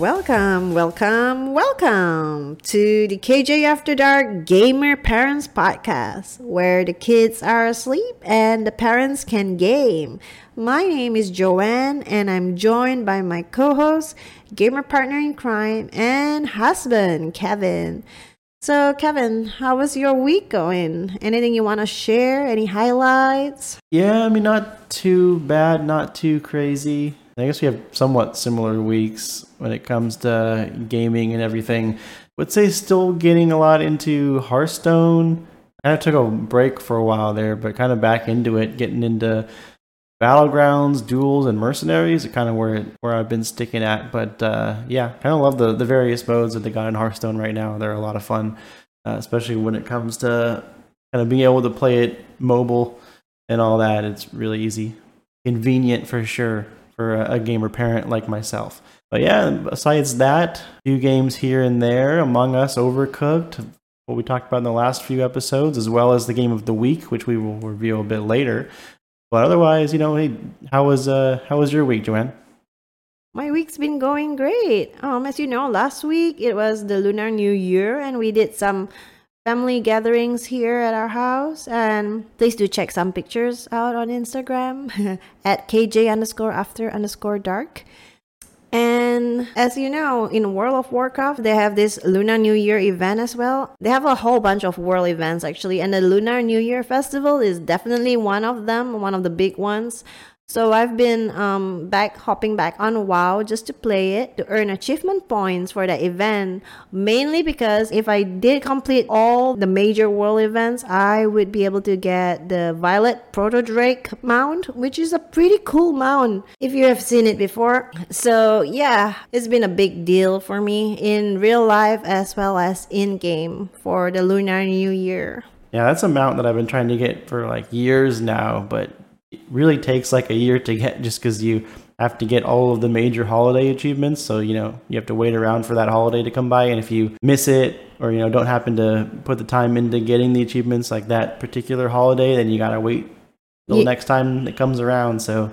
Welcome, welcome, welcome to the KJ After Dark Gamer Parents Podcast, where the kids are asleep and the parents can game. My name is Joanne, and I'm joined by my co host, gamer partner in crime, and husband, Kevin. So, Kevin, how was your week going? Anything you want to share? Any highlights? Yeah, I mean, not too bad, not too crazy. I guess we have somewhat similar weeks when it comes to gaming and everything. Would say still getting a lot into Hearthstone. I took a break for a while there, but kind of back into it, getting into battlegrounds, duels, and mercenaries. Kind of where where I've been sticking at. But uh, yeah, kind of love the the various modes that they got in Hearthstone right now. They're a lot of fun, uh, especially when it comes to kind of being able to play it mobile and all that. It's really easy, convenient for sure for a, a gamer parent like myself. But yeah, besides that, few games here and there. Among Us, Overcooked, what we talked about in the last few episodes, as well as the game of the week, which we will review a bit later. But otherwise, you know, hey, how was uh how was your week, Joanne? My week's been going great. Um, as you know, last week it was the Lunar New Year, and we did some family gatherings here at our house. And please do check some pictures out on Instagram at kj underscore after underscore dark. And as you know, in World of Warcraft, they have this Lunar New Year event as well. They have a whole bunch of world events actually, and the Lunar New Year Festival is definitely one of them, one of the big ones. So I've been um, back hopping back on WoW just to play it to earn achievement points for the event. Mainly because if I did complete all the major world events, I would be able to get the Violet Proto Drake mount, which is a pretty cool mount if you have seen it before. So yeah, it's been a big deal for me in real life as well as in game for the Lunar New Year. Yeah, that's a mount that I've been trying to get for like years now, but it really takes like a year to get just because you have to get all of the major holiday achievements. So, you know, you have to wait around for that holiday to come by. And if you miss it or, you know, don't happen to put the time into getting the achievements like that particular holiday, then you got to wait till Ye- next time it comes around. So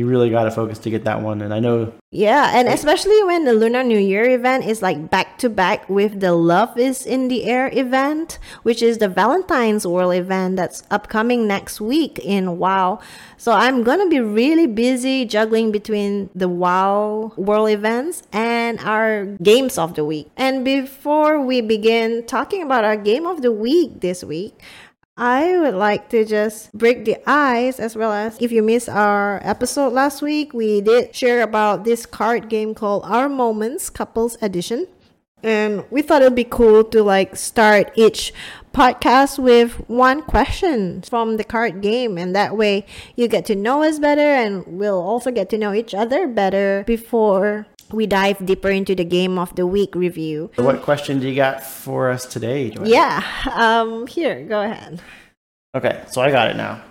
you really got to focus to get that one. And I know, Yeah, and especially when the Lunar New Year event is like back to back with the Love is in the Air event, which is the Valentine's World event that's upcoming next week in WoW. So I'm gonna be really busy juggling between the WoW World events and our games of the week. And before we begin talking about our game of the week this week, I would like to just break the ice as well as if you missed our episode last week, we did share about this card game called Our Moments Couples Edition. And we thought it'd be cool to like start each podcast with one question from the card game and that way you get to know us better and we'll also get to know each other better before we dive deeper into the game of the week review. what question do you got for us today, Joanne? Yeah, um here, go ahead. Okay, so I got it now.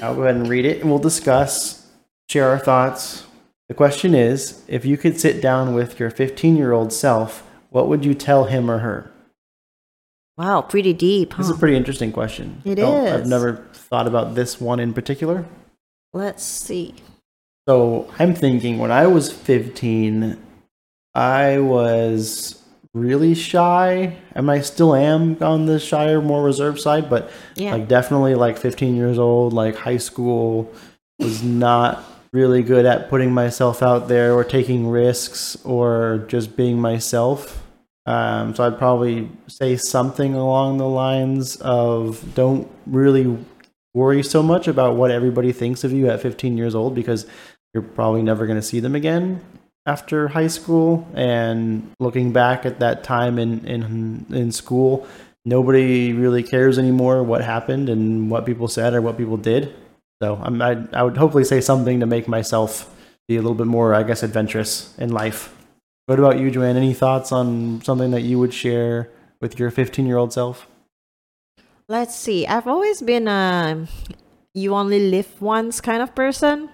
I'll go ahead and read it and we'll discuss, share our thoughts. The question is if you could sit down with your 15 year old self, what would you tell him or her? Wow, pretty deep, This is a pretty interesting question. It Don't- I've never thought about this one in particular. Let's see. So I'm thinking when I was 15, I was really shy. And I still am on the shyer, more reserved side, but Yeah. like definitely like 15 years old, like high school, was not really good at putting myself out there or taking risks or just being myself. Um, so I'd probably say something along the lines of don't really worry so much about what everybody thinks of you at 15 years old because you're probably never going to see them again after high school and looking back at that time in in in school nobody really cares anymore what happened and what people said or what people did so I'm, I, I would hopefully say something to make myself be a little bit more, I guess, adventurous in life. What about you, Joanne? Any thoughts on something that you would share with your 15 year old self? Let's see. I've always been a you only live once kind of person,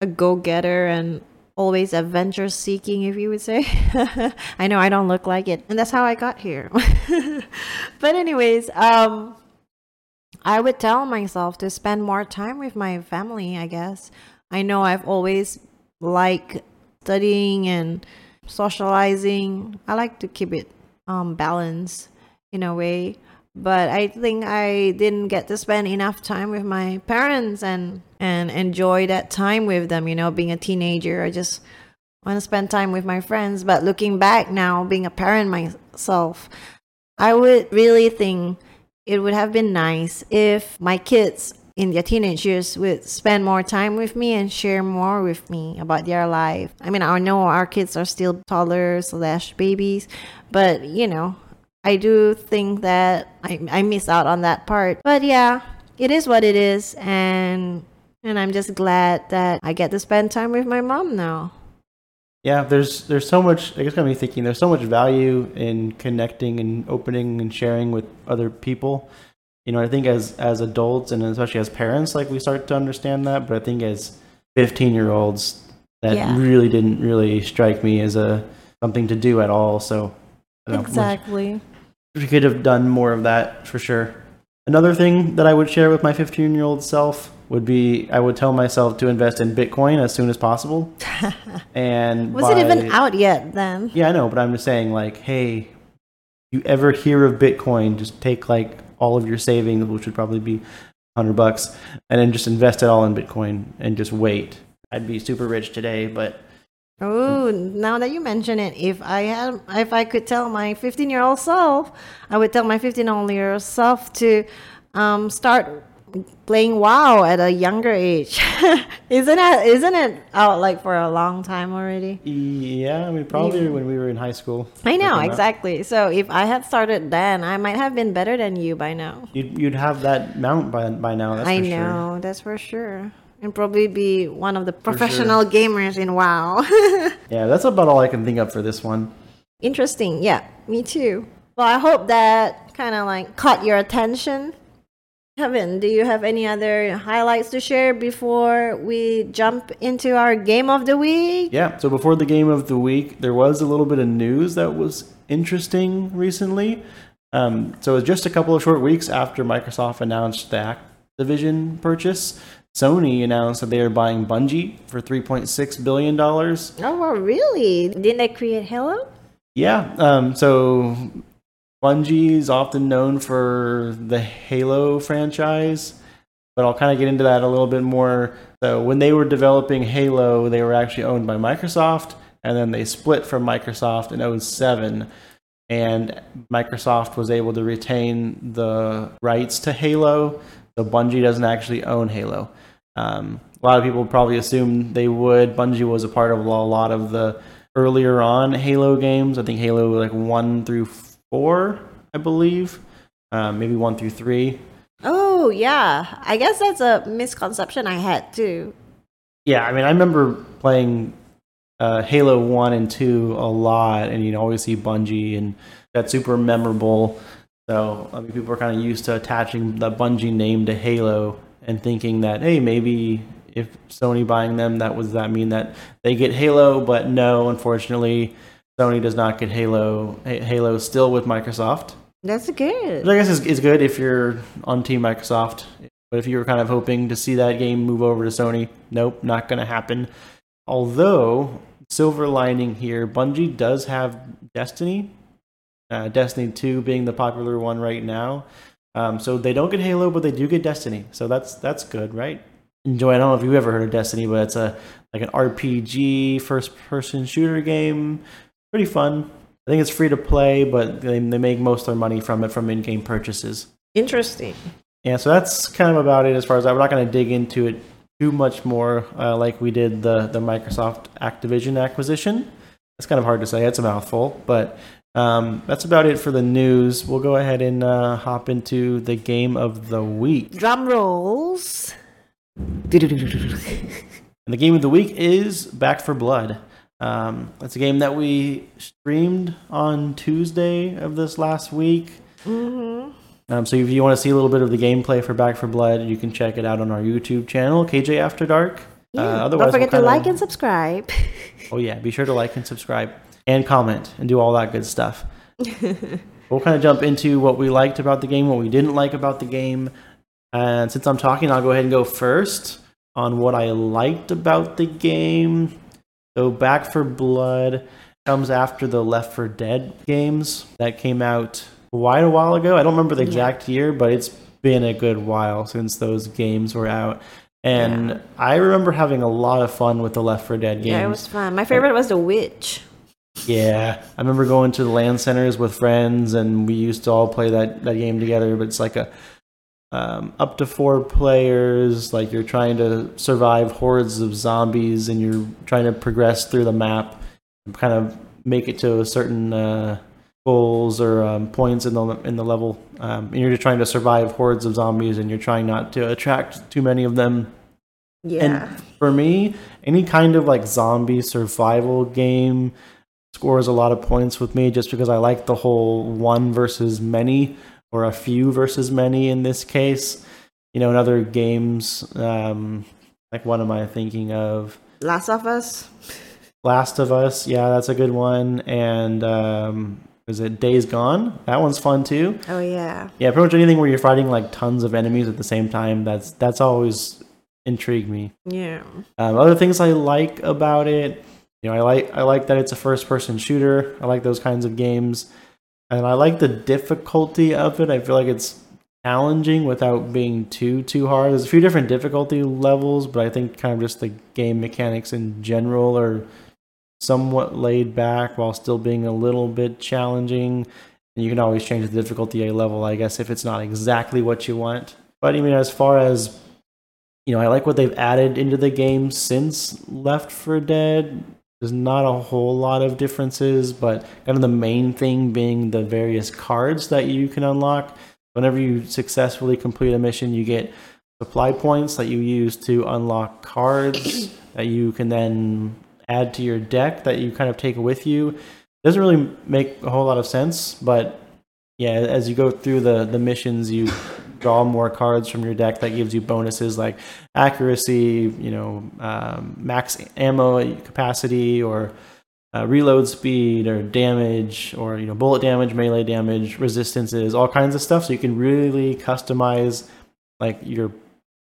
a go getter and always adventure seeking, if you would say. I know I don't look like it, and that's how I got here. but, anyways, um, I would tell myself to spend more time with my family, I guess. I know I've always liked studying and socializing. I like to keep it um, balanced in a way but I think I didn't get to spend enough time with my parents and and enjoy that time with them. You know, being a teenager, I just want to spend time with my friends. But looking back now, being a parent myself, I would really think it would have been nice if my kids in their teenage years would spend more time with me and share more with me about their life. I mean, I know our kids are still toddlers slash babies, but you know, I do think that I, I miss out on that part. But yeah, it is what it is. And and I'm just glad that I get to spend time with my mom now. Yeah, there's there's so much. I guess got me thinking. There's so much value in connecting and opening and sharing with other people. You know, I think as as adults and especially as parents, like we start to understand that. But I think as 15 year olds, that yeah. really didn't really strike me as a something to do at all. So exactly we could have done more of that for sure. Another thing that I would share with my 15 year old self would be I would tell myself to invest in Bitcoin as soon as possible. and was by, it even out yet then? Yeah, I know, but I'm just saying, like, hey, you ever hear of Bitcoin, just take like all of your savings, which would probably be 100 bucks, and then just invest it all in Bitcoin and just wait. I'd be super rich today, but Oh, now that you mention it, if I had, if I could tell my 15 year old self, I would tell my 15 year old self to um, start playing WoW at a younger age. isn't it? Isn't it out like for a long time already? Yeah, I mean probably when we were in high school. I know exactly. So if I had started then, I might have been better than you by now. You'd you'd have that mount by by now. That's I know. Sure. That's for sure and probably be one of the professional sure. gamers in WoW. yeah, that's about all I can think of for this one. Interesting. Yeah, me too. Well, I hope that kind of like caught your attention. Kevin, do you have any other highlights to share before we jump into our game of the week? Yeah, so before the game of the week, there was a little bit of news that was interesting recently. Um, so, it was just a couple of short weeks after Microsoft announced the Activision purchase, Sony announced that they are buying Bungie for $3.6 billion. Oh, well, really? Didn't they create Halo? Yeah. Um, so Bungie is often known for the Halo franchise, but I'll kind of get into that a little bit more. So when they were developing Halo, they were actually owned by Microsoft, and then they split from Microsoft in 07 and Microsoft was able to retain the rights to Halo. So Bungie doesn't actually own Halo. Um, a lot of people probably assume they would. Bungie was a part of a lot of the earlier on Halo games. I think Halo like one through four, I believe, um, maybe one through three. Oh yeah, I guess that's a misconception I had too. Yeah, I mean, I remember playing uh, Halo One and Two a lot, and you always see Bungie, and that's super memorable. So I mean, people are kind of used to attaching the Bungie name to Halo and thinking that hey maybe if Sony buying them that was that mean that they get Halo but no unfortunately Sony does not get Halo Halo still with Microsoft that's good I guess it's, it's good if you're on team Microsoft but if you were kind of hoping to see that game move over to Sony nope not gonna happen although silver lining here Bungie does have Destiny uh, Destiny 2 being the popular one right now um, so they don't get Halo, but they do get Destiny. So that's that's good, right? Enjoy. I don't know if you've ever heard of Destiny, but it's a like an RPG first person shooter game. Pretty fun. I think it's free to play, but they, they make most of their money from it from in game purchases. Interesting. Yeah, so that's kind of about it as far as that. We're not going to dig into it too much more uh, like we did the, the Microsoft Activision acquisition. It's kind of hard to say. It's a mouthful, but um, that's about it for the news. We'll go ahead and uh, hop into the game of the week. Drum rolls. And the game of the week is Back 4 Blood. Um, it's a game that we streamed on Tuesday of this last week. Mm-hmm. Um, so if you want to see a little bit of the gameplay for Back 4 Blood, you can check it out on our YouTube channel, KJ After Dark. Yeah. Uh, Don't forget we'll to like and subscribe. Oh yeah, be sure to like and subscribe and comment and do all that good stuff. we'll kind of jump into what we liked about the game, what we didn't like about the game. And since I'm talking, I'll go ahead and go first on what I liked about the game. So Back 4 Blood comes after the Left 4 Dead games that came out quite a while ago. I don't remember the Yeah. exact year, but it's been a good while since those games were out. And Yeah. I remember having a lot of fun with the Left 4 Dead games. yeah, it was fun. My favorite was the witch. Yeah, I remember going to the LAN centers with friends, and we used to all play that, that game together. But it's like a um, up to four players. Like you're trying to survive hordes of zombies, and you're trying to progress through the map, and kind of make it to a certain uh, goals or um, points in the in the level. Um, and you're just trying to survive hordes of zombies, and you're trying not to attract too many of them. Yeah. And for me, any kind of like zombie survival game scores a lot of points with me just because I like the whole one versus many or a few versus many in this case. You know, in other games, um, like what am I thinking of? Last of Us. Last of Us, yeah, that's a good one. And um, is it Days Gone? That one's fun too. Oh yeah. Yeah, pretty much anything where you're fighting like tons of enemies at the same time. That's that's always intrigued me. Yeah. Um, other things I like about it, you know, I like I like that it's a first-person shooter. I like those kinds of games, and I like the difficulty of it. I feel like it's challenging without being too too hard. There's a few different difficulty levels, but I think kind of just the game mechanics in general are somewhat laid back while still being a little bit challenging. And you can always change the difficulty level, I guess, if it's not exactly what you want. But I mean, as far as you know, I like what they've added into the game since Left 4 Dead. There's not a whole lot of differences, but kind of the main thing being the various cards that you can unlock. Whenever you successfully complete a mission, you get supply points that you use to unlock cards that you can then add to your deck that you kind of take with you. It Doesn't really make a whole lot of sense, but yeah, as you go through the the missions, you draw more cards from your deck that gives you bonuses like accuracy, you know, um, max ammo capacity, or uh, reload speed, or damage, or you know, bullet damage, melee damage, resistances, all kinds of stuff. So you can really customize like your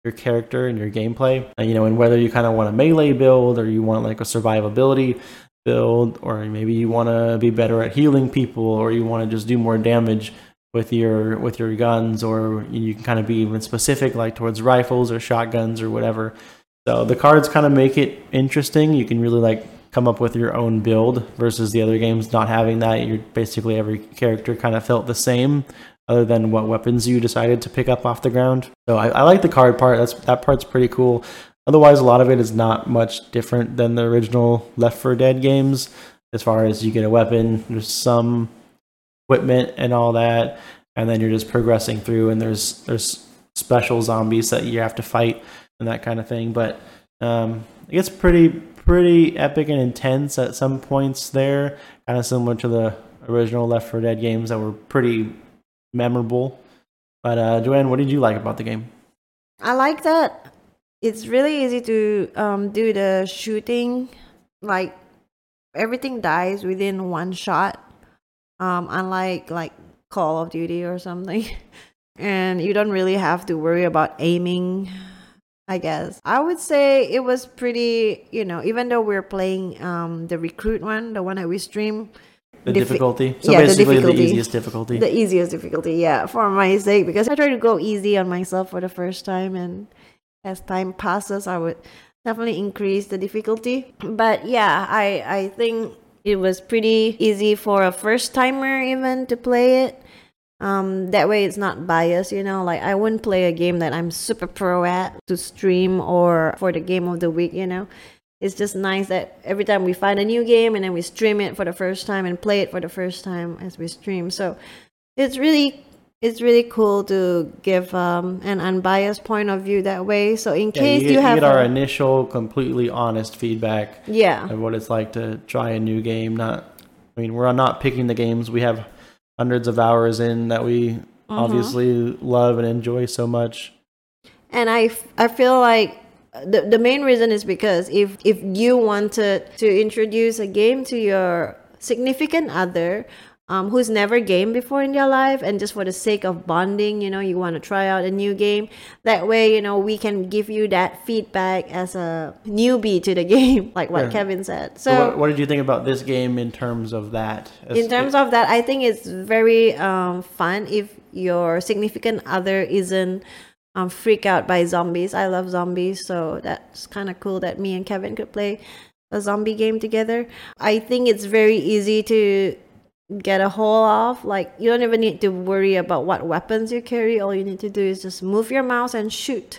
your character and your gameplay. Uh, you know, and whether you kind of want a melee build or you want like a survivability build, or maybe you want to be better at healing people, or you want to just do more damage with your with your guns, or you can kind of be even specific, like towards rifles or shotguns or whatever. So the cards kind of make it interesting. You can really like come up with your own build versus the other games not having that. You're basically every character kind of felt the same, other than what weapons you decided to pick up off the ground. So I, I like the card part. That's that part's pretty cool. Otherwise, a lot of it is not much different than the original Left 4 Dead games. As far as you get a weapon, there's some equipment and all that, and then you're just progressing through, and there's there's special zombies that you have to fight and that kind of thing. But um, it gets pretty pretty epic and intense at some points there, kind of similar to the original Left 4 Dead games that were pretty memorable. But uh, Joanne, what did you like about the game? I like that it's really easy to um, do the shooting. Like everything dies within one shot. Um, unlike like Call of Duty or something. and you don't really have to worry about aiming. I guess I would say it was pretty. You know, even though we're playing um, the recruit one, the one that we stream, The Diffi- difficulty. So yeah, the basically, the, difficulty. easiest difficulty. the easiest difficulty yeah for my sake because i try to go easy on myself for the first time and as time passes i would definitely increase the difficulty but yeah i i think it was pretty easy for a first timer even to play it um that way it's not biased you know like i wouldn't play a game that i'm super pro at to stream or for the game of the week you know it's just nice that every time we find a new game and then we stream it for the first time and play it for the first time as we stream. So it's really it's really cool to give um, an unbiased point of view that way. So in Yeah, case you, you, get, have you get our a- initial, completely honest feedback yeah, of what it's like to try a new game. Not, I mean, we're not picking the games. We have hundreds of hours in that we Mm-hmm. obviously love and enjoy so much. and I, f- I feel like the, the main reason is because if if you wanted to introduce a game to your significant other um, who's never gamed before in their life and just for the sake of bonding you know you want to try out a new game that way you know we can give you that feedback as a newbie to the game like what Yeah. kevin said So, so what, what did you think about this game in terms of that? As- in terms of that i think it's very um, fun if your significant other isn't um, freak out by zombies i love zombies so that's kind of cool that me and kevin could play a zombie game together i think it's very easy to get a hold of like you don't even need to worry about what weapons you carry all you need to do is just move your mouse and shoot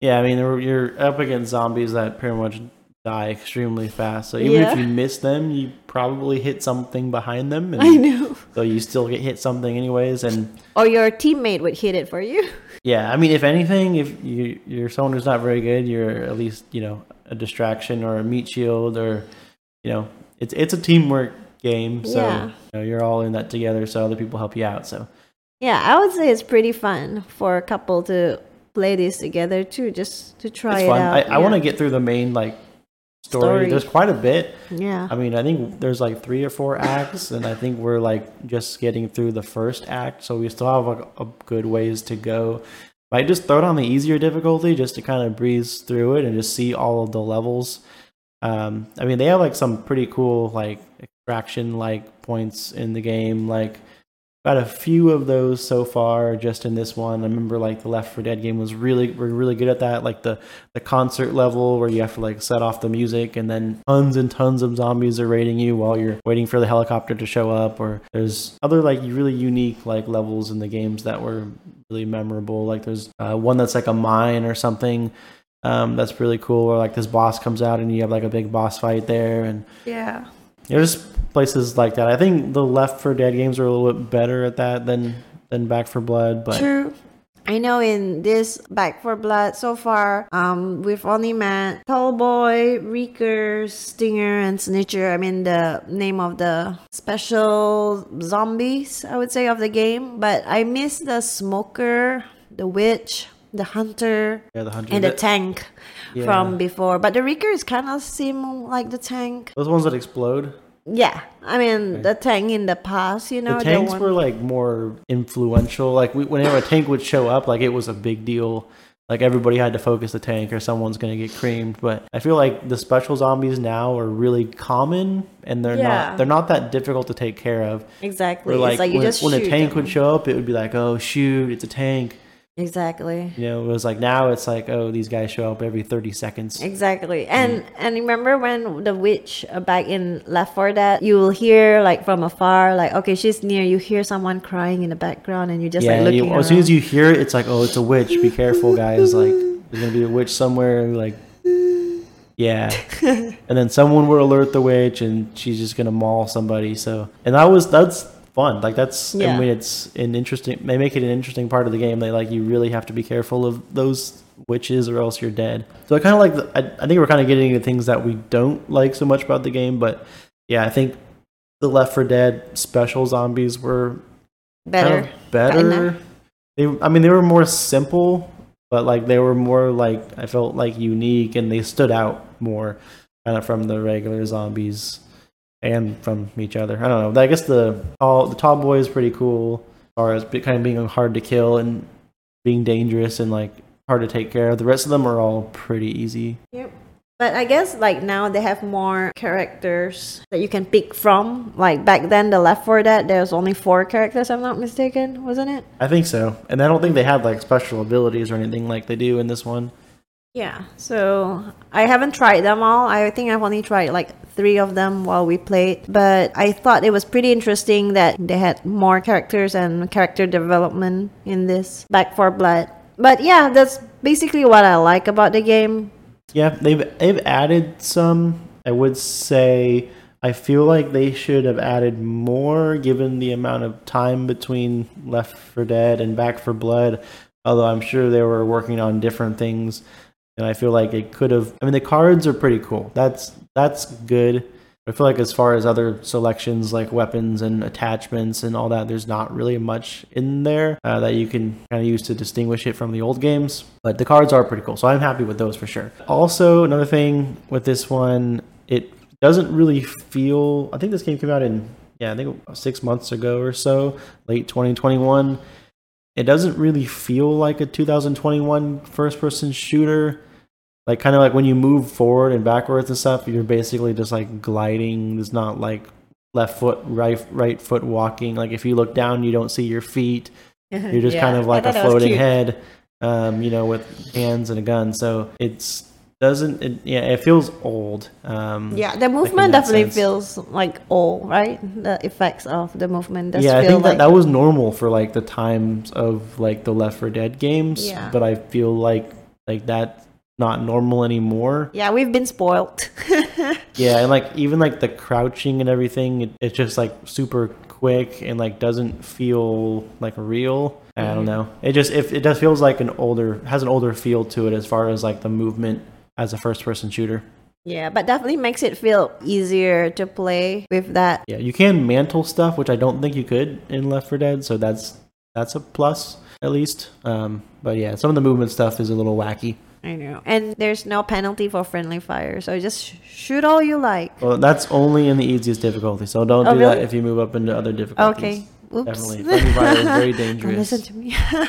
Yeah, I mean, you're- up against zombies that pretty much die extremely fast. So even Yeah. if you miss them, you probably hit something behind them, i know so you still get hit something anyways. And or your teammate would hit it for you yeah, I mean, if anything, if you you're someone who's not very good, you're at least you know a distraction or a meat shield, or you know, it's it's a teamwork game. So Yeah. Know, you're all in that together, so other people help you out. So Yeah, I would say it's pretty fun for a couple to play this together too, just to try it's it fun. out. I, I want to get through the main like story. Story. There's quite a bit. Yeah. I mean, I think there's like three or four acts, and I think we're like just getting through the first act, so we still have like a good ways to go. I just throw it on the easier difficulty just to kind of breeze through it and just see all of the levels. Um, I mean, they have like some pretty cool like extraction like points in the game. Like, got a few of those so far just in this one. I remember like the Left 4 Dead game was really we're really good at that. Like the the concert level where you have to like set off the music and then tons and tons of zombies are raiding you while you're waiting for the helicopter to show up. Or there's other like really unique like levels in the games that were really memorable. Like there's uh, one that's like a mine or something. Um, that's really cool. Where like this boss comes out and you have like a big boss fight there, and Yeah. There's places like that. I think the Left 4 Dead games are a little bit better at that than than Back 4 Blood, but True. I know in this Back 4 Blood so far, um, we've only met Tallboy, Reeker, Stinger, and Snitcher. I mean the name of the special zombies, I would say, of the game. But I miss the smoker, the witch, the hunter, yeah, the hundred and the tank Yeah. from before. But the Reekers kind of seem like the tank. those ones that explode. Yeah, I mean the tank in the past, you know, the tanks one- were like more influential. Like we, whenever a tank would show up, like it was a big deal. Like everybody had to focus the tank, or someone's gonna get creamed. But I feel like the special zombies now are really common, and they're Yeah. not they're not that difficult to take care of. exactly. Where like, it's like you when, just when a tank them. would show up, it would be like, oh shoot, it's a tank. Exactly. You know, it was like now it's like, oh, these guys show up every thirty seconds. Exactly. And and remember when the witch uh, back in Left 4 Dead, you will hear like from afar, like okay, she's near. You hear someone crying in the background, and you just yeah, like you, as soon as you hear it, it's like, oh, it's a witch. Be careful, guys. Like, there's gonna be a witch somewhere. Like, yeah. and then someone will alert the witch, and she's just gonna maul somebody. So, and that was that's fun. Like, that's Yeah. I mean, it's an interesting. They make it an interesting part of the game. They like you really have to be careful of those witches, or else you're dead. So I kind of like. The, I, I think we're kind of getting into things that we don't like so much about the game, but yeah, I think the Left 4 Dead special zombies were better. kind of better. They, I mean, they were more simple, but like they were more like I felt like unique, and they stood out more, kind of from the regular zombies and from each other. I don't know. I guess the all the tall boy is pretty cool, as far as kind of being hard to kill and being dangerous and like hard to take care of. The rest of them are all pretty easy. Yep. But I guess like now they have more characters that you can pick from. Like back then, the Left 4 Dead, there was only four characters. I'm not mistaken, wasn't it? I think so, and I don't think they had like special abilities or anything like they do in this one. Yeah, so I haven't tried them all. I think I've only tried like three of them while we played, but I thought it was pretty interesting that they had more characters and character development in this Back 4 Blood. But yeah, that's basically what I like about the game. Yeah, they've they've added some. I would say I feel like they should have added more given the amount of time between Left 4 Dead and Back 4 Blood. Although I'm sure they were working on different things, and I feel like it could have. I mean, the cards are pretty cool. That's that's good. I feel like as far as other selections like weapons and attachments and all that, there's not really much in there uh, that you can kind of use to distinguish it from the old games. But the cards are pretty cool, so I'm happy with those for sure. Also, another thing with this one, it doesn't really feel. I think this game came out in yeah, I think six months ago or so, late 2021. It doesn't really feel like a 2021 first-person shooter like kind of like when you move forward and backwards and stuff, you're basically just like gliding. There's not like left foot, right right foot walking. Like if you look down, you don't see your feet. You're just Yeah, kind of like a that floating head, um, you know, with hands and a gun. So it's doesn't. It, yeah, it feels old. Um, Yeah, the movement that definitely sense. feels like old, right? The effects of the movement does yeah, I feel think like that that was normal for like the times of like the Left 4 Dead games. Yeah. But I feel like like that's not normal anymore. yeah, we've been spoiled. Yeah, and like even like the crouching and everything, it, it's just like super quick and like doesn't feel like real. I Mm-hmm. don't know. It just if it just feels like an older has an older feel to it as far as like the movement as a first person shooter. yeah, but definitely makes it feel easier to play with that. Yeah, you can mantle stuff, which I don't think you could in Left 4 Dead, so that's that's a plus at least. Um, but yeah, some of the movement stuff is a little wacky. I know. And there's no penalty for friendly fire, so just sh- shoot all you like. Well, that's only in the easiest difficulty, so don't Oh, do that if you move up into other difficulties. Okay. Oops. Definitely, friendly fire is very Don't dangerous. listen to me.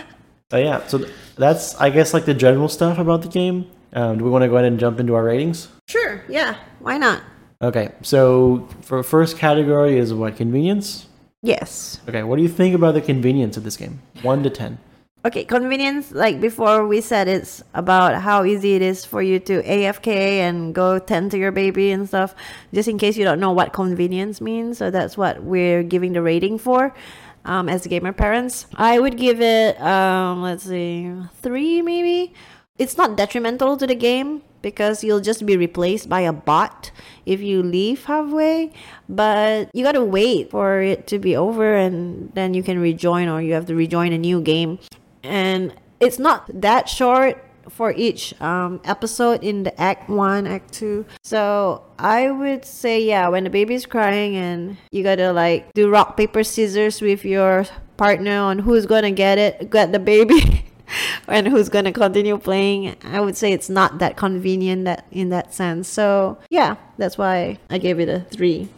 Oh yeah, so that's I guess like the general stuff about the game. Um, do we want to go ahead and jump into our ratings? sure. Yeah. Why not? Okay, so for first category is what convenience. Yes. Okay, what do you think about the convenience of this game? One to ten. Okay, convenience, like before we said, it's about how easy it is for you to AFK and go tend to your baby and stuff, just in case you don't know what convenience means. So that's what we're giving the rating for um, as gamer parents. I would give it, um, let's see, three maybe. It's not detrimental to the game because you'll just be replaced by a bot if you leave halfway but you gotta wait for it to be over and then you can rejoin or you have to rejoin a new game and it's not that short for each um, episode in the act one act two. So i would say yeah when the baby's crying and you gotta like do rock paper scissors with your partner on who's gonna get it get the baby and who's gonna continue playing i would say it's not that convenient that in that sense. So yeah that's why i gave it a three.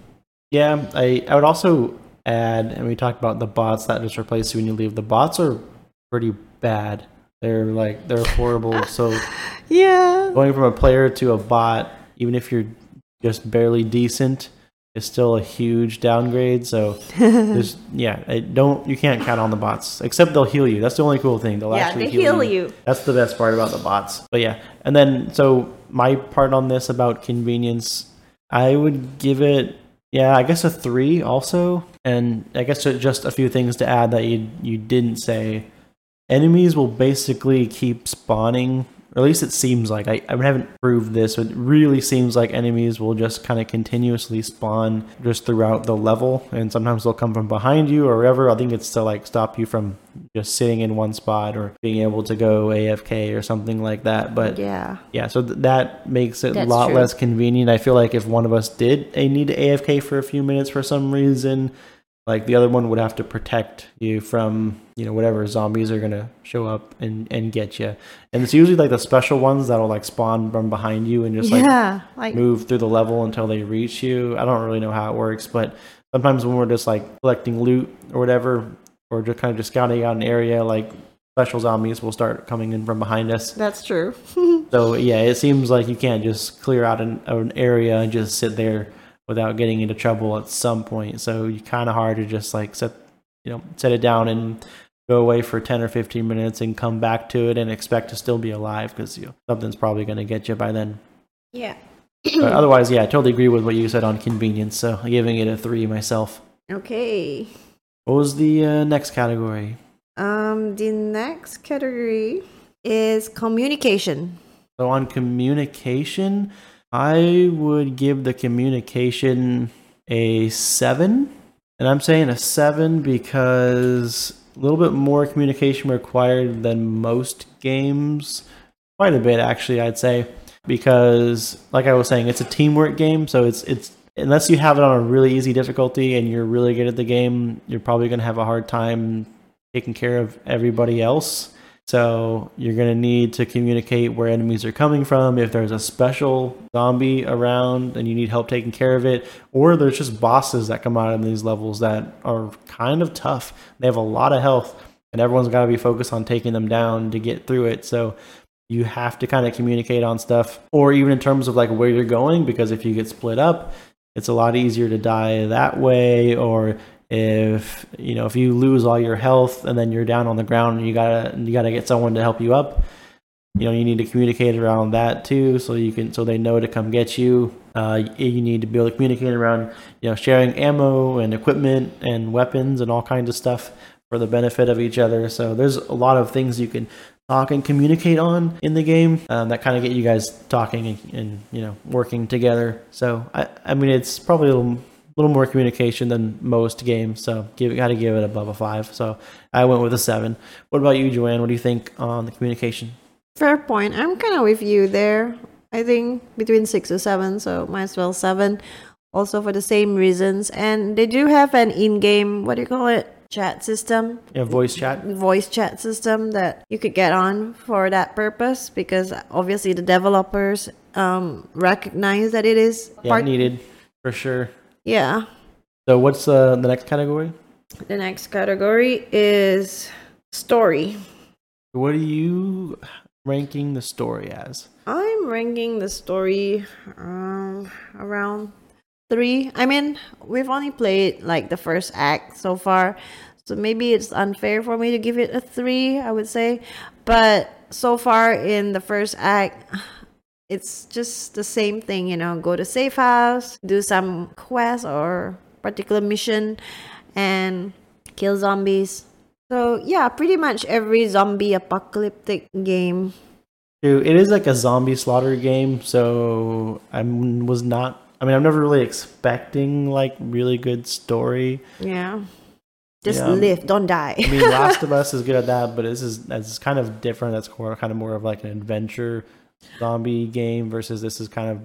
Yeah, I I would also add, and we talked about the bots that just replace you when you leave. The bots are pretty bad. They're like they're horrible. so yeah going from a player to a bot, even if you're just barely decent, is still a huge downgrade. So there's yeah, I don't you can't count on the bots except they'll heal you. That's the only cool thing. They'll yeah actually they heal you That's the best part about the bots. But yeah, and then so my part on this about convenience, I would give it yeah, I guess a three also, and I guess just a few things to add that you you didn't say. Enemies will basically keep spawning, or at least it seems like. I, I haven't proved this, but it really seems like enemies will just kind of continuously spawn just throughout the level, and sometimes they'll come from behind you or wherever. I think it's to like stop you from just sitting in one spot or being able to go AFK or something like that. But yeah yeah, so th- that makes it a lot true. less convenient. I feel like if one of us did a need to AFK for a few minutes for some reason, like the other one would have to protect you from you know whatever zombies are gonna show up and and get you. And it's usually like the special ones that'll like spawn from behind you and just like yeah like move through the level until they reach you. I don't really know how it works, but sometimes when we're just like collecting loot or whatever, or just kind of just scouting out an area, like special zombies will start coming in from behind us. that's true So yeah, it seems like you can't just clear out an, an area and just sit there without getting into trouble at some point. So you kind of hard to just like set, you know, set it down and go away for 10 or 15 minutes and come back to it and expect to still be alive because you know, something's probably going to get you by then. yeah otherwise, yeah, I totally agree with what you said on convenience. So giving it a three myself. okay What was the uh, next category? um the next category is communication So on communication, I would give the communication a seven. And I'm saying a seven because a little bit more communication required than most games. Quite a bit, actually, I'd say. Because, like I was saying, it's a teamwork game, so it's it's unless you have it on a really easy difficulty and you're really good at the game, you're probably going to have a hard time taking care of everybody else. So you're going to need to communicate where enemies are coming from. If there's a special zombie around and you need help taking care of it, or there's just bosses that come out in these levels that are kind of tough. They have a lot of health, and everyone's got to be focused on taking them down to get through it. So you have to kind of communicate on stuff, or even in terms of like where you're going, because if you get split up, it's a lot easier to die that way or if you know if you lose all your health and then you're down on the ground and you gotta you gotta get someone to help you up you know you need to communicate around that too so you can so they know to come get you. Uh, you need to be able to communicate around you know sharing ammo and equipment and weapons and all kinds of stuff for the benefit of each other. So there's a lot of things you can talk and communicate on in the game um, that kind of get you guys talking and, and, you know working together. So i, I mean it's probably a little little more communication than most games. So give got to give it above a five. So I went with a seven. What about you, Joanne? What do you think on the communication? Fair point. I'm kind of with you there. I think between six or seven, so might as well seven. Also for the same reasons, and they do have an in-game what do you call it? Chat system. Yeah, voice chat. Voice chat system that you could get on for that purpose because obviously the developers um, recognize that it is yeah, part- needed for sure. Yeah. So what's uh, the next category? The next category is story. What are you ranking the story as? I'm ranking the story um, around three. I mean, we've only played like the first act so far, so maybe it's unfair for me to give it a three, I would say. But so far in the first act, it's just the same thing, you know, go to safe house, do some quest or particular mission and kill zombies. So yeah, pretty much every zombie apocalyptic game. Dude, it is like a zombie slaughter game, so I was not I mean, I'm never really expecting like really good story. Yeah. Just yeah. live, don't die. I mean, Last of Us is good at that, but this is that's kind of different. That's more, kind of more of like an adventure zombie game versus this is kind of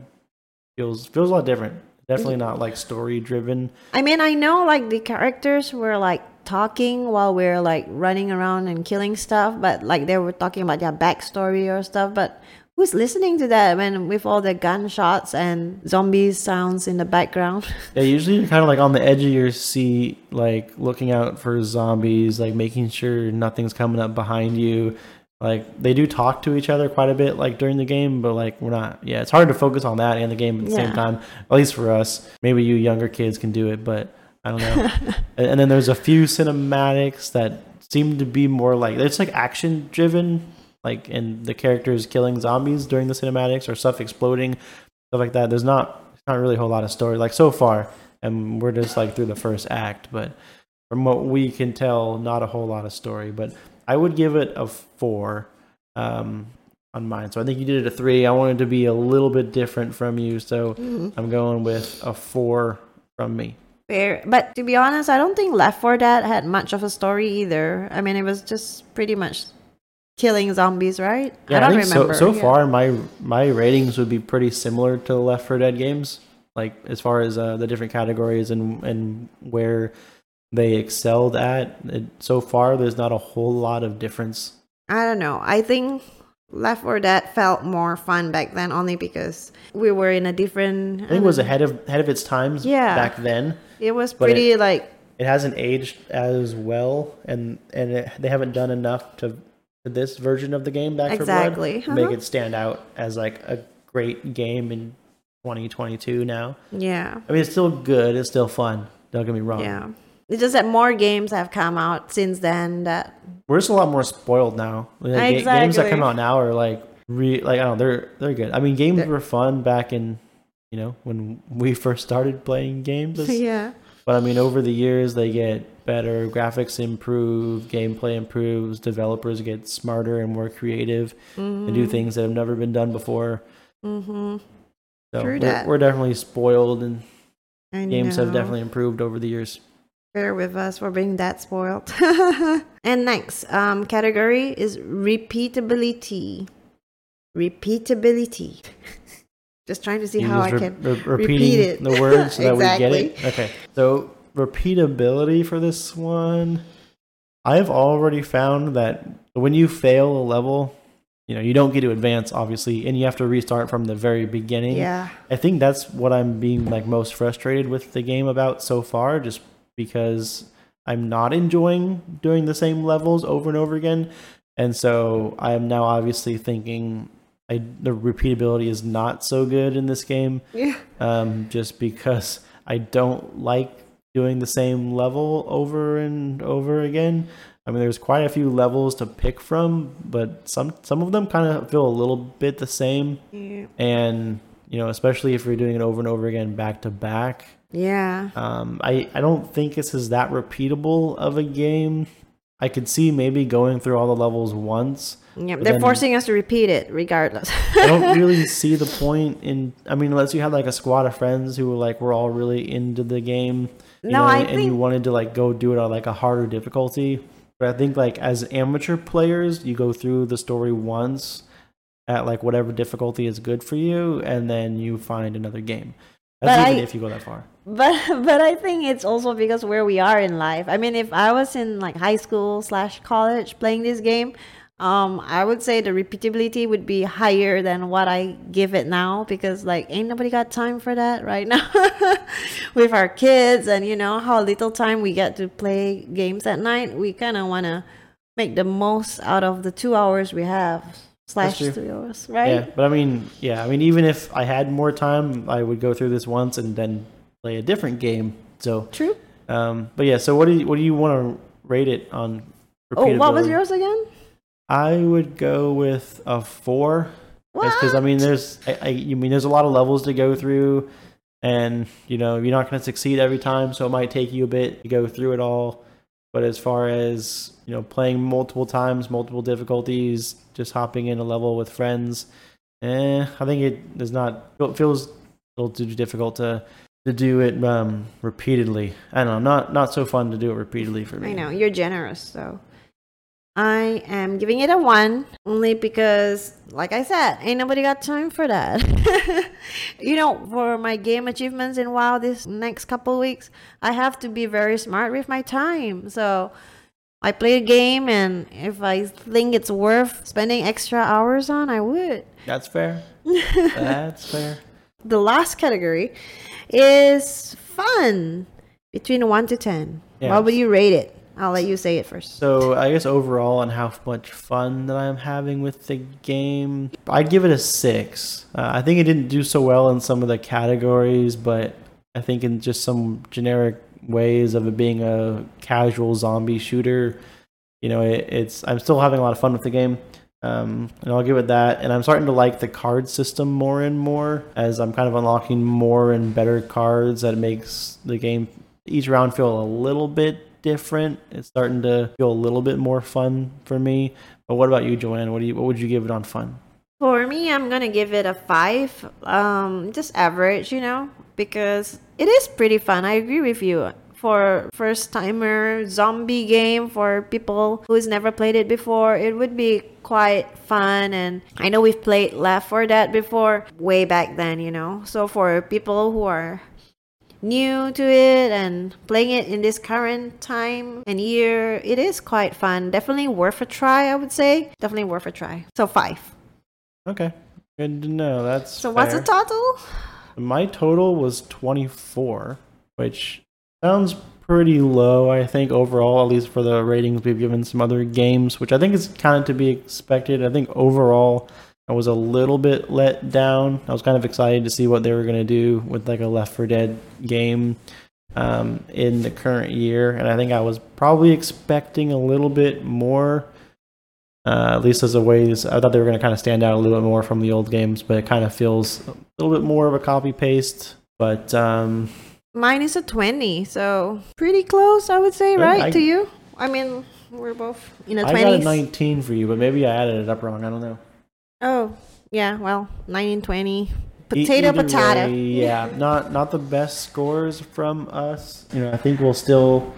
feels feels a lot different. Definitely mm. not like story driven. I mean, I know like the characters were like talking while we are like running around and killing stuff, but like they were talking about their backstory or stuff. But who's listening to that when with all the gunshots and zombie sounds in the background? Yeah, usually you're kind of like on the edge of your seat, like looking out for zombies, like making sure nothing's coming up behind you like they do talk to each other quite a bit like during the game but like we're not yeah it's hard to focus on that and the game at the yeah. same time at least for us. Maybe you younger kids can do it but i don't know. And then there's a few cinematics that seem to be more like it's like action driven like and the characters killing zombies during the cinematics or stuff exploding stuff like that. There's not not really a whole lot of story. Like so far and we're just like through the first act but from what we can tell not a whole lot of story but I would give it a four um, on mine. So I think you did it a three. I wanted to be a little bit different from you, so mm-hmm. I'm going with a four from me. Fair, but to be honest, I don't think Left 4 Dead had much of a story either. I mean, it was just pretty much killing zombies, right? Yeah, I don't I remember. So, so yeah. far, my my ratings would be pretty similar to Left 4 Dead games, like as far as uh, the different categories and and where they excelled at. It, so far, there's not a whole lot of difference. I don't know. I think Left 4 Dead felt more fun back then only because we were in a different. I think it was ahead of ahead of its times. Yeah. Back then, it was pretty it, like. It hasn't aged as well, and and it, they haven't done enough to, to this version of the game Back exactly. for Blood uh-huh. make it stand out as like a great game in 2022 now. Yeah. I mean, it's still good. It's still fun. Don't get me wrong. Yeah. It's just that more games have come out since then. That we're just a lot more spoiled now. Like, exactly. Games that come out now are like re like I don't know they're they're good. I mean, games they're... were fun back in you know when we first started playing games. yeah. But I mean, over the years they get better, graphics improve, gameplay improves, developers get smarter and more creative, mm-hmm. and do mm-hmm. things that have never been done before. Mm-hmm. So True we're, that. we're definitely spoiled and I games have definitely improved over the years. Bear with us for being that spoiled. and next um, category is repeatability. Repeatability. Just trying to see You how I re- can. re- repeat the words so that we get it. Okay. So repeatability for this one, I've already found that when you fail a level, you know, you don't get to advance obviously, and you have to restart from the very beginning. Yeah. I think that's what I'm being like most frustrated with the game about so far, just because I'm not enjoying doing the same levels over and over again. And so I am now obviously thinking I, the repeatability is not so good in this game, Yeah. um, just because I don't like doing the same level over and over again. I mean, there's quite a few levels to pick from, but some some of them kind of feel a little bit the same Yeah. and you know especially if you're doing it over and over again back to back Yeah. um, I, I don't think this is that repeatable of a game i could see maybe going through all the levels once Yeah. They're forcing us to repeat it regardless. i don't really see the point in i mean unless you had like a squad of friends who were like we're all really into the game you No, know, I and you wanted to like go do it on like a harder difficulty but i think like as amateur players you go through the story once at like whatever difficulty is good for you and then you find another game that's But even I- if you go that far but but I think it's also because where we are in life. I mean, if I was in like high school slash college playing this game, um, I would say the repeatability would be higher than what I give it now because like ain't nobody got time for that right now with our kids and you know how little time we get to play games at night. We kind of want to make the most out of the two hours we have slash three hours, right? Yeah, but I mean, yeah, I mean, even if I had more time, I would go through this once and then play a different game. So, True. um, but yeah, so what do you what do you want to rate it on? Oh, what was yours again? I would go with a four, because I mean, there's, I, I, you mean, there's a lot of levels to go through, and you know, you're not going to succeed every time, so it might take you a bit to go through it all. But as far as you know, playing multiple times, multiple difficulties, just hopping in a level with friends, eh, I think it is not. It feels a little too difficult to to do it um, repeatedly. I don't know, not not so fun to do it repeatedly for me. I know you're generous, so I am giving it a one only because, like I said, ain't nobody got time for that. you know, for my game achievements in WoW this next couple weeks, I have to be very smart with my time. So I play a game, and if I think it's worth spending extra hours on, I would. That's fair. That's fair. The last category is fun between one to ten. Yeah. What would you rate it? I'll let you say it first. So I guess overall on how much fun that I'm having with the game, I'd give it a six. Uh, I think it didn't do so well in some of the categories, but I think in just some generic ways of it being a casual zombie shooter, you know, it, it's I'm still having a lot of fun with the game. Um, and I'll give it that. And I'm starting to like the card system more and more as I'm kind of unlocking more and better cards that makes the game each round feel a little bit different. It's starting to feel a little bit more fun for me. But what about you, Joanne? What do you what would you give it on fun? For me, I'm gonna give it a five. Um, just average, you know, because it is pretty fun. I agree with you. For first timer zombie game for people who's never played it before, it would be quite fun. And I know we've played Left 4 Dead before, way back then, you know. So for people who are new to it and playing it in this current time and year, it is quite fun. Definitely worth a try, I would say. Definitely worth a try. So five. Okay. Good to know. That's So what's the total? My total was 24, which sounds pretty low, I think, overall, at least for the ratings we've given some other games, which I think is kind of to be expected. I think overall, I was a little bit let down. I was kind of excited to see what they were going to do with like a Left 4 Dead game um, in the current year, and I think I was probably expecting a little bit more. Uh, at least as a ways, I thought they were going to kind of stand out a little bit more from the old games, but it kind of feels a little bit more of a copy paste. But um, Mine is a 20, so pretty close, I would say, right? I- to you? I mean, we're both in the I got a 20s. 19 for you, but maybe I added it up wrong. I don't know. Oh, yeah, well, 19, 20. E- potato either potato. way, yeah, not not the best scores from us. You know, I think we'll still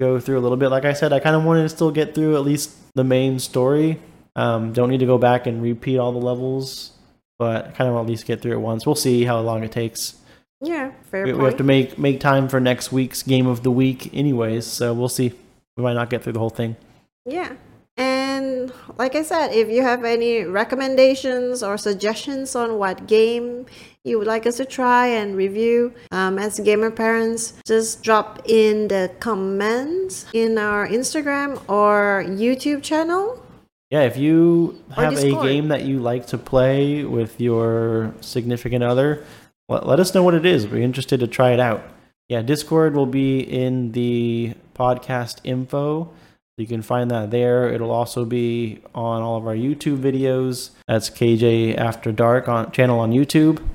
go through a little bit. Like I said, I kind of wanted to still get through at least the main story. Um, don't need to go back and repeat all the levels, but kind of at least get through it once. We'll see how long it takes. Yeah, fair We, point. we have to make make time for next week's game of the week, anyways. So we'll see. We might not get through the whole thing. Yeah. And like I said, if you have any recommendations or suggestions on what game you would like us to try and review um, as gamer parents, just drop in the comments in our Instagram or YouTube channel. Yeah, if you have a game that you like to play with your significant other, let, let us know what it is. We're interested to try it out. Yeah, Discord will be in the podcast info. You can find that there. It'll also be on all of our YouTube videos. That's KJ After Dark on channel on YouTube.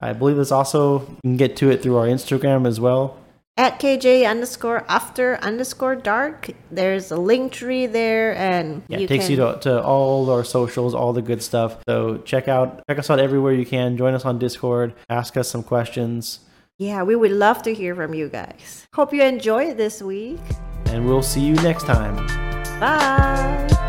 I believe there's also you can get to it through our Instagram as well. At KJ underscore after underscore dark, there's a link tree there, and Yeah, you it takes can you to, to all our socials, all the good stuff. So check out check us out everywhere you can. Join us on Discord. Ask us some questions, Yeah, we would love to hear from you guys. Hope you enjoyed this week. and we'll see you next time. Bye.